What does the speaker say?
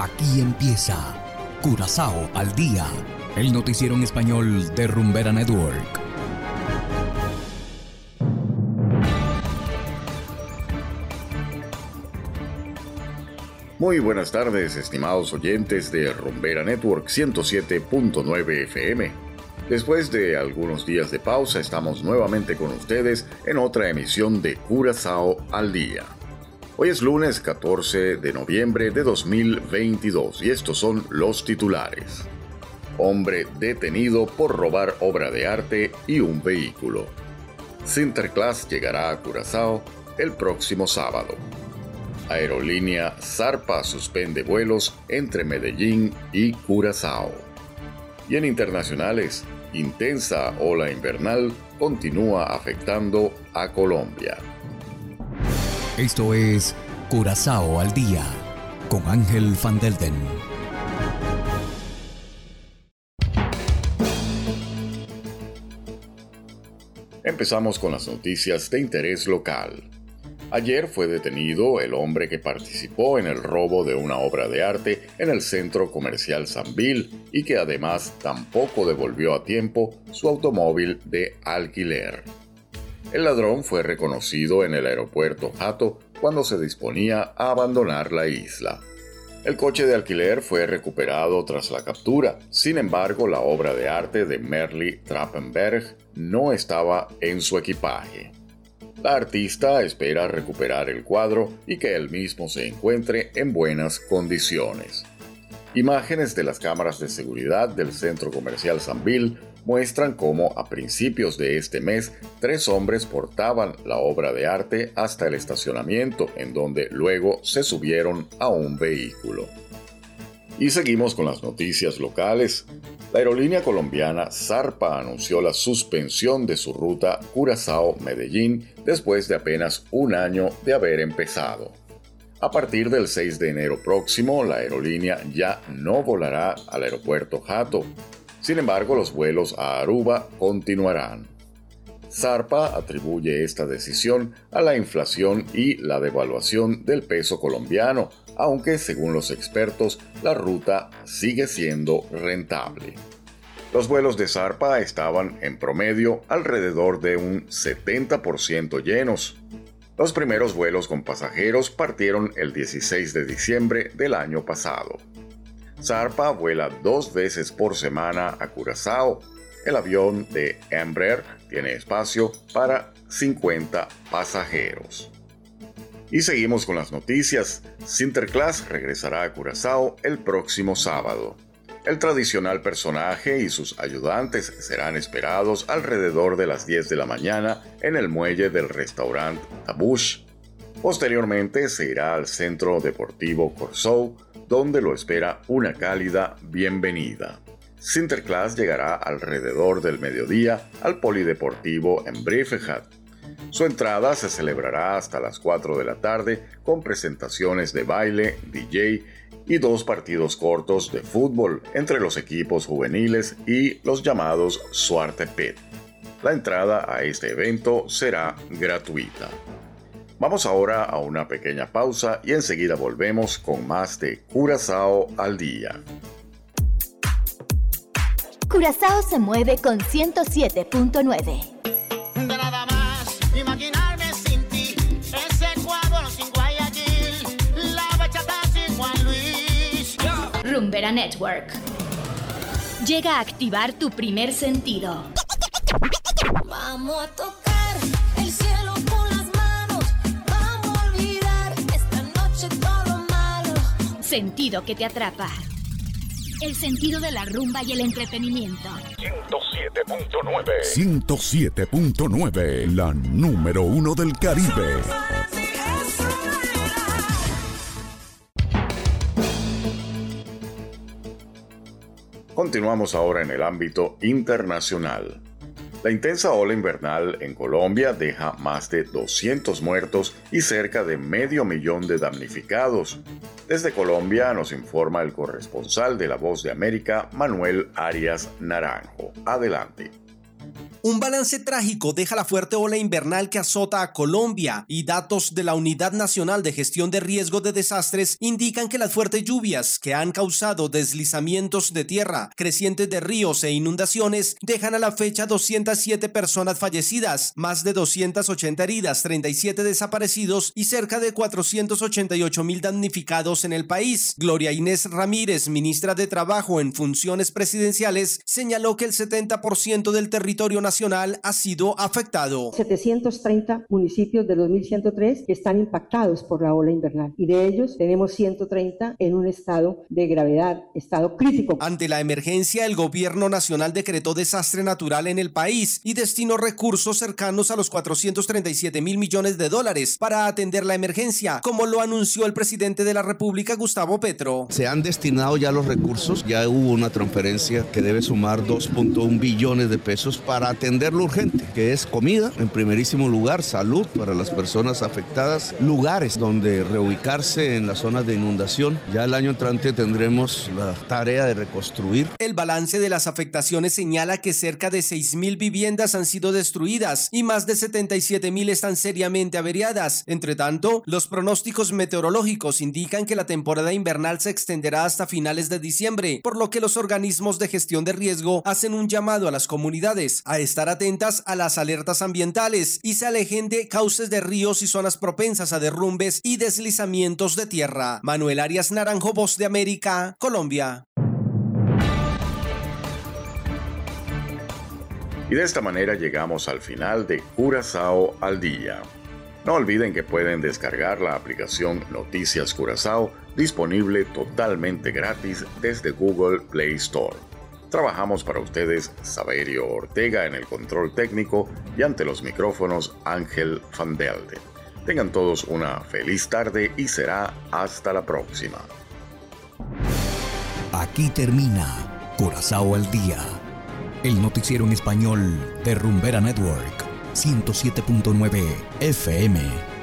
Aquí empieza Curazao al día, el noticiero en español de Rumbera Network. Muy buenas tardes, estimados oyentes de Rumbera Network 107.9 FM. Después de algunos días de pausa, estamos nuevamente con ustedes en otra emisión de Curazao al día. Hoy es lunes 14 de noviembre de 2022 y estos son los titulares. Hombre detenido por robar obra de arte y un vehículo. Sinterklaas llegará a Curazao el próximo sábado. Aerolínea Zarpa suspende vuelos entre Medellín y Curazao. Y en internacionales, intensa ola invernal continúa afectando a Colombia. Esto es Curazao al día con Ángel Van Delden. Empezamos con las noticias de interés local. Ayer fue detenido el hombre que participó en el robo de una obra de arte en el centro comercial Sanville y que además tampoco devolvió a tiempo su automóvil de alquiler. El ladrón fue reconocido en el aeropuerto Hato cuando se disponía a abandonar la isla. El coche de alquiler fue recuperado tras la captura, sin embargo la obra de arte de Merli Trappenberg no estaba en su equipaje. La artista espera recuperar el cuadro y que el mismo se encuentre en buenas condiciones. Imágenes de las cámaras de seguridad del centro comercial Sanville muestran cómo a principios de este mes tres hombres portaban la obra de arte hasta el estacionamiento en donde luego se subieron a un vehículo. Y seguimos con las noticias locales. La aerolínea colombiana Zarpa anunció la suspensión de su ruta Curazao-Medellín después de apenas un año de haber empezado. A partir del 6 de enero próximo, la aerolínea ya no volará al aeropuerto Jato. Sin embargo, los vuelos a Aruba continuarán. Zarpa atribuye esta decisión a la inflación y la devaluación del peso colombiano, aunque según los expertos la ruta sigue siendo rentable. Los vuelos de Zarpa estaban en promedio alrededor de un 70% llenos, los primeros vuelos con pasajeros partieron el 16 de diciembre del año pasado. Zarpa vuela dos veces por semana a Curazao. El avión de Embraer tiene espacio para 50 pasajeros. Y seguimos con las noticias. Sinterklaas regresará a Curazao el próximo sábado. El tradicional personaje y sus ayudantes serán esperados alrededor de las 10 de la mañana en el muelle del restaurante Tabush. Posteriormente se irá al centro deportivo Corsou, donde lo espera una cálida bienvenida. Sinterklaas llegará alrededor del mediodía al polideportivo en Briefehat. Su entrada se celebrará hasta las 4 de la tarde con presentaciones de baile, DJ y dos partidos cortos de fútbol entre los equipos juveniles y los llamados Suarte Pit. La entrada a este evento será gratuita. Vamos ahora a una pequeña pausa y enseguida volvemos con más de Curazao al día. Curazao se mueve con 107.9. Rumbera Network. Llega a activar tu primer sentido. Vamos a tocar el cielo con las manos. Vamos a olvidar esta noche todo malo. Sentido que te atrapa. El sentido de la rumba y el entretenimiento. 107.9. 107.9, la número uno del Caribe. Continuamos ahora en el ámbito internacional. La intensa ola invernal en Colombia deja más de 200 muertos y cerca de medio millón de damnificados. Desde Colombia nos informa el corresponsal de La Voz de América, Manuel Arias Naranjo. Adelante. Un balance trágico deja la fuerte ola invernal que azota a Colombia y datos de la Unidad Nacional de Gestión de Riesgo de Desastres indican que las fuertes lluvias que han causado deslizamientos de tierra, crecientes de ríos e inundaciones dejan a la fecha 207 personas fallecidas, más de 280 heridas, 37 desaparecidos y cerca de 488 mil damnificados en el país. Gloria Inés Ramírez, ministra de Trabajo en funciones presidenciales, señaló que el 70% del territorio nacional ha sido afectado. 730 municipios de 2103 están impactados por la ola invernal y de ellos tenemos 130 en un estado de gravedad, estado crítico. Ante la emergencia, el gobierno nacional decretó desastre natural en el país y destinó recursos cercanos a los 437 mil millones de dólares para atender la emergencia, como lo anunció el presidente de la República, Gustavo Petro. Se han destinado ya los recursos, ya hubo una transferencia que debe sumar 2.1 billones de pesos para atender lo urgente, que es comida, en primerísimo lugar, salud para las personas afectadas, lugares donde reubicarse en las zonas de inundación. Ya el año entrante tendremos la tarea de reconstruir. El balance de las afectaciones señala que cerca de 6.000 viviendas han sido destruidas y más de 77.000 están seriamente averiadas. Entre tanto, los pronósticos meteorológicos indican que la temporada invernal se extenderá hasta finales de diciembre, por lo que los organismos de gestión de riesgo hacen un llamado a las comunidades a estar atentas a las alertas ambientales y se alejen de cauces de ríos y zonas propensas a derrumbes y deslizamientos de tierra. Manuel Arias Naranjo, Voz de América, Colombia. Y de esta manera llegamos al final de Curazao al día. No olviden que pueden descargar la aplicación Noticias Curazao disponible totalmente gratis desde Google Play Store. Trabajamos para ustedes Saberio Ortega en el control técnico y ante los micrófonos Ángel Van. Tengan todos una feliz tarde y será hasta la próxima. Aquí termina Curazao al día, el noticiero en español de Rumbera Network 107.9 FM.